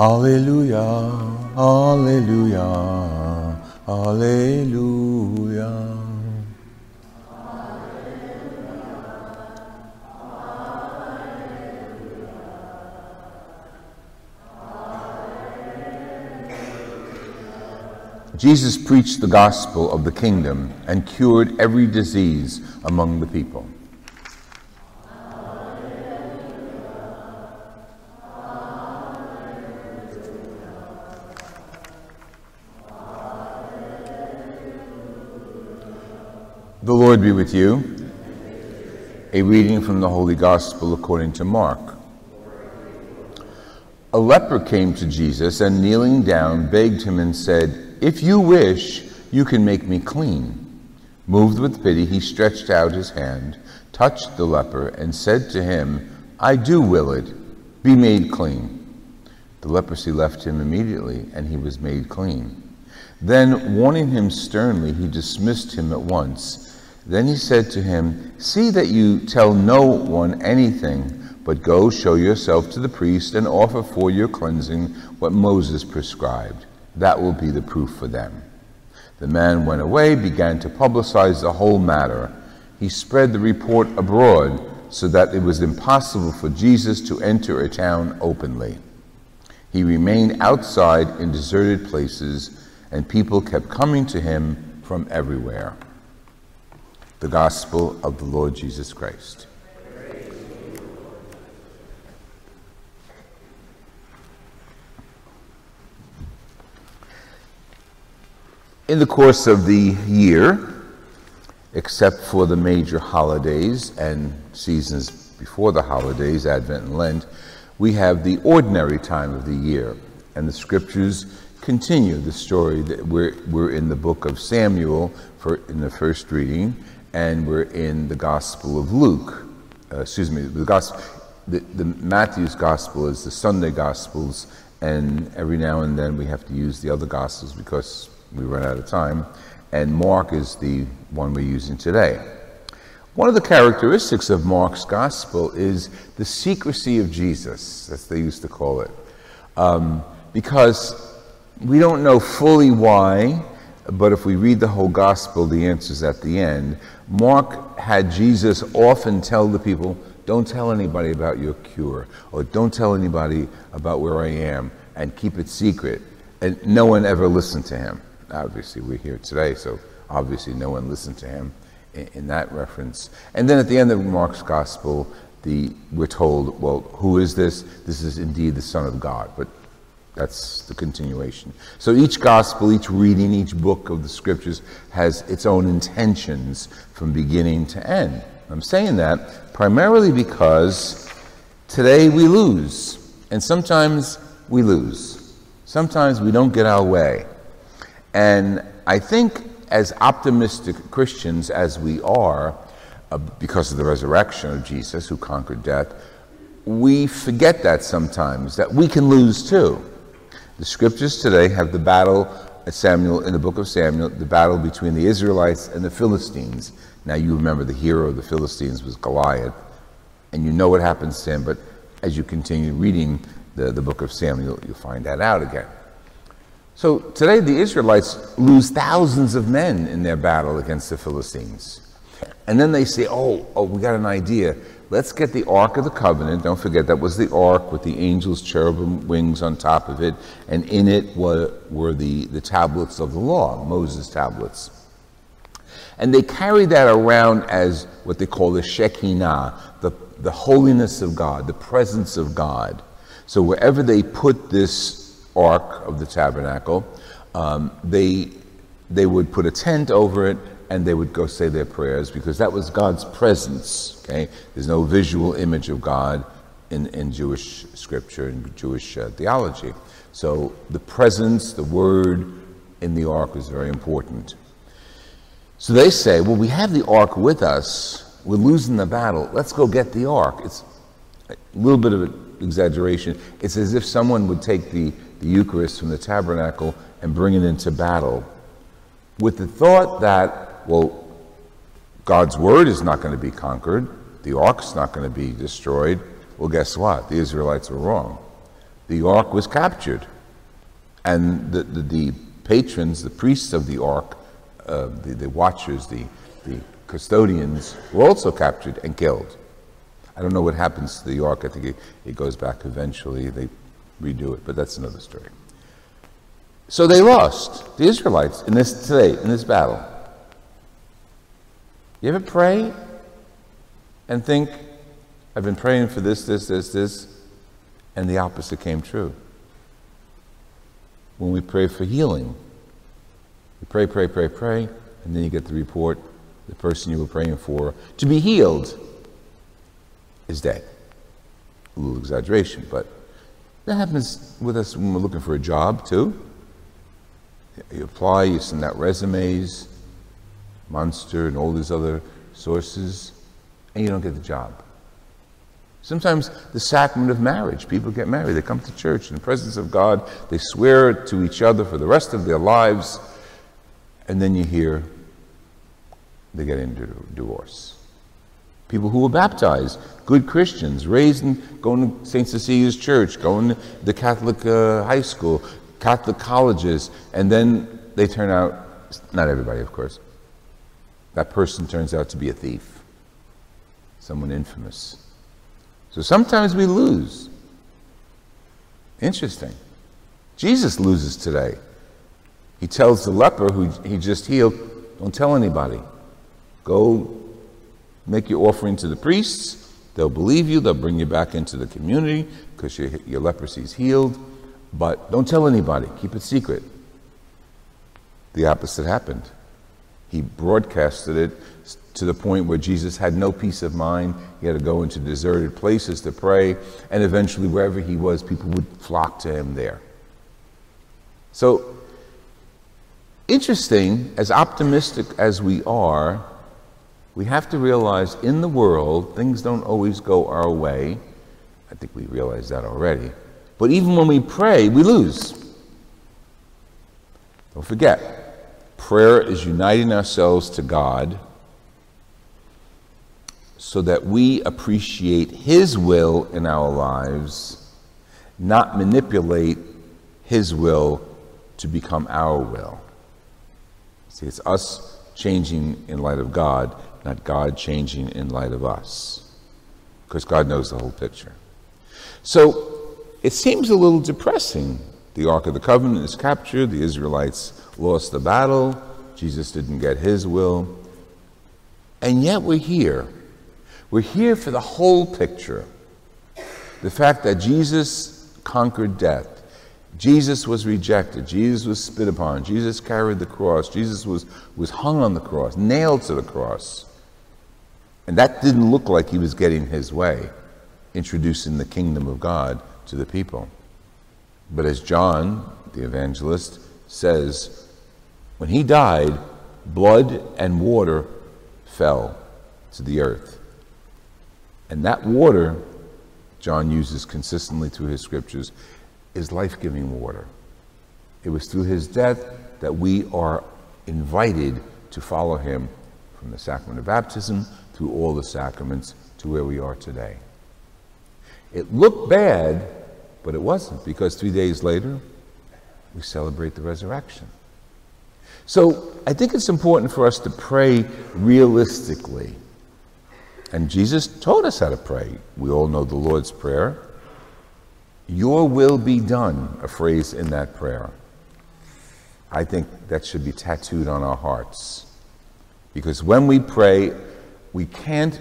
Alleluia, Alleluia, Alleluia. Jesus preached the gospel of the kingdom and cured every disease among the people. Lord be with you. A reading from the Holy Gospel according to Mark. A leper came to Jesus and kneeling down begged him and said, If you wish, you can make me clean. Moved with pity, he stretched out his hand, touched the leper, and said to him, I do will it, be made clean. The leprosy left him immediately, and he was made clean. Then, warning him sternly, he dismissed him at once. Then he said to him, See that you tell no one anything, but go show yourself to the priest and offer for your cleansing what Moses prescribed. That will be the proof for them. The man went away, began to publicize the whole matter. He spread the report abroad so that it was impossible for Jesus to enter a town openly. He remained outside in deserted places, and people kept coming to him from everywhere the gospel of the Lord Jesus Christ. In the course of the year, except for the major holidays and seasons before the holidays, Advent and Lent, we have the ordinary time of the year. And the scriptures continue the story that we're, we're in the book of Samuel for, in the first reading, and we're in the Gospel of Luke. Uh, excuse me, the Gospel, the, the Matthew's Gospel is the Sunday Gospels, and every now and then we have to use the other Gospels because we run out of time. And Mark is the one we're using today. One of the characteristics of Mark's Gospel is the secrecy of Jesus, as they used to call it, um, because we don't know fully why but if we read the whole gospel, the answer's at the end. Mark had Jesus often tell the people, Don't tell anybody about your cure, or don't tell anybody about where I am, and keep it secret. And no one ever listened to him. Obviously, we're here today, so obviously, no one listened to him in, in that reference. And then at the end of Mark's gospel, the, we're told, Well, who is this? This is indeed the Son of God. But that's the continuation. So each gospel, each reading, each book of the scriptures has its own intentions from beginning to end. I'm saying that primarily because today we lose, and sometimes we lose. Sometimes we don't get our way. And I think, as optimistic Christians as we are, uh, because of the resurrection of Jesus who conquered death, we forget that sometimes, that we can lose too. The scriptures today have the battle at Samuel, in the book of Samuel, the battle between the Israelites and the Philistines. Now you remember the hero of the Philistines was Goliath, and you know what happens to him, but as you continue reading the, the book of Samuel, you'll find that out again. So today the Israelites lose thousands of men in their battle against the Philistines. And then they say, oh, oh, we got an idea. Let's get the Ark of the Covenant. Don't forget, that was the Ark with the angels' cherubim wings on top of it, and in it were, were the, the tablets of the law, Moses' tablets. And they carry that around as what they call the Shekinah, the, the holiness of God, the presence of God. So wherever they put this Ark of the Tabernacle, um, they, they would put a tent over it and they would go say their prayers because that was God's presence. Okay, there's no visual image of God in, in Jewish scripture and Jewish uh, theology. So the presence, the word in the ark was very important. So they say, well, we have the ark with us. We're losing the battle. Let's go get the ark. It's a little bit of an exaggeration. It's as if someone would take the, the Eucharist from the tabernacle and bring it into battle with the thought that well, God's word is not going to be conquered, the ark's not going to be destroyed. Well, guess what? The Israelites were wrong. The ark was captured. And the, the, the patrons, the priests of the ark, uh, the, the watchers, the, the custodians, were also captured and killed. I don't know what happens to the ark. I think it, it goes back eventually. They redo it, but that's another story. So they lost, the Israelites, in this today, in this battle. You ever pray and think, I've been praying for this, this, this, this, and the opposite came true? When we pray for healing, you pray, pray, pray, pray, and then you get the report the person you were praying for to be healed is dead. A little exaggeration, but that happens with us when we're looking for a job too. You apply, you send out resumes, Monster and all these other sources, and you don't get the job. Sometimes the sacrament of marriage, people get married, they come to church in the presence of God, they swear to each other for the rest of their lives, and then you hear they get into divorce. People who were baptized, good Christians, raised in going to St. Cecelia's Church, going to the Catholic uh, high school, Catholic colleges, and then they turn out, not everybody, of course, that person turns out to be a thief, someone infamous. So sometimes we lose. Interesting. Jesus loses today. He tells the leper who he just healed, don't tell anybody. Go make your offering to the priests. They'll believe you. They'll bring you back into the community because your, your leprosy is healed. But don't tell anybody. Keep it secret. The opposite happened. He broadcasted it to the point where Jesus had no peace of mind. He had to go into deserted places to pray, and eventually, wherever he was, people would flock to him there. So, interesting, as optimistic as we are, we have to realize in the world, things don't always go our way. I think we realize that already. But even when we pray, we lose. Don't forget, Prayer is uniting ourselves to God so that we appreciate His will in our lives, not manipulate His will to become our will. See, it's us changing in light of God, not God changing in light of us, because God knows the whole picture. So it seems a little depressing. The Ark of the Covenant is captured, the Israelites lost the battle, Jesus didn't get his will. And yet we're here. We're here for the whole picture. The fact that Jesus conquered death. Jesus was rejected. Jesus was spit upon. Jesus carried the cross. Jesus was, was hung on the cross, nailed to the cross. And that didn't look like he was getting his way, introducing the kingdom of God to the people. But as John, the evangelist, says, when he died, blood and water fell to the earth. And that water, John uses consistently through his scriptures, is life giving water. It was through his death that we are invited to follow him from the sacrament of baptism through all the sacraments to where we are today. It looked bad, but it wasn't, because three days later, we celebrate the resurrection. So I think it's important for us to pray realistically. And Jesus taught us how to pray. We all know the Lord's Prayer. Your will be done, a phrase in that prayer. I think that should be tattooed on our hearts. Because when we pray, we can't,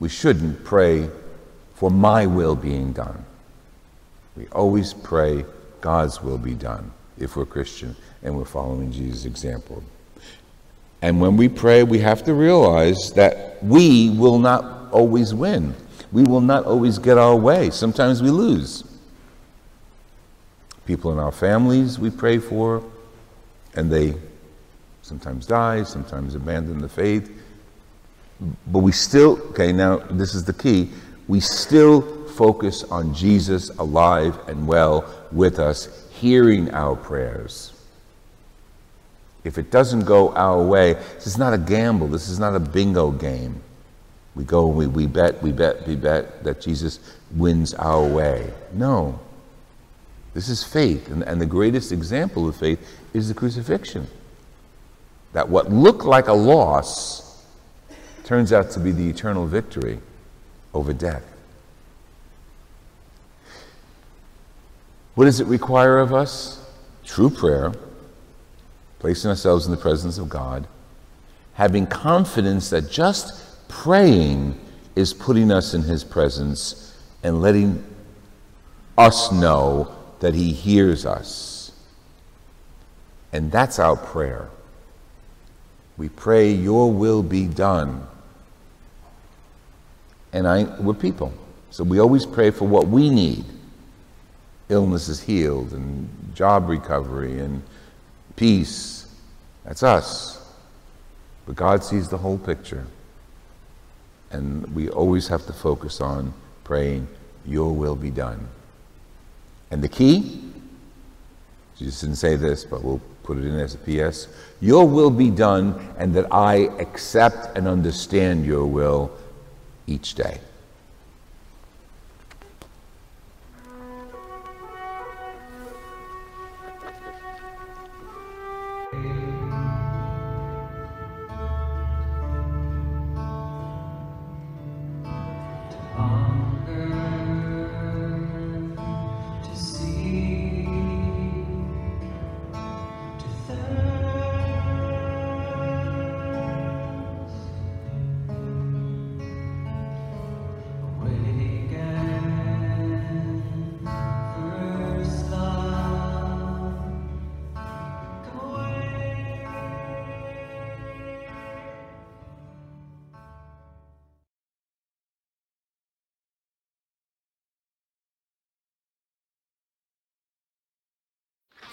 we shouldn't pray for my will being done. We always pray God's will be done if we're Christian and we're following Jesus' example. And when we pray, we have to realize that we will not always win. We will not always get our way. Sometimes we lose. People in our families we pray for, and they sometimes die, sometimes abandon the faith. But we still, okay, now this is the key, we still focus on Jesus alive and well with us, hearing our prayers. If it doesn't go our way, this is not a gamble, this is not a bingo game. We go, we, we bet, we bet, we bet that Jesus wins our way. No. This is faith, and, and the greatest example of faith is the crucifixion. That what looked like a loss turns out to be the eternal victory over death. What does it require of us? True prayer, placing ourselves in the presence of God, having confidence that just praying is putting us in His presence and letting us know that He hears us. And that's our prayer. We pray, Your will be done. And I, we're people. So we always pray for what we need illness is healed and job recovery and peace. That's us. But God sees the whole picture. And we always have to focus on praying, Your will be done. And the key, Jesus didn't say this, but we'll put it in as a PS Your will be done, and that I accept and understand your will each day.